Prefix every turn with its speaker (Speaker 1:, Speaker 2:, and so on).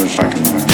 Speaker 1: I'm sorry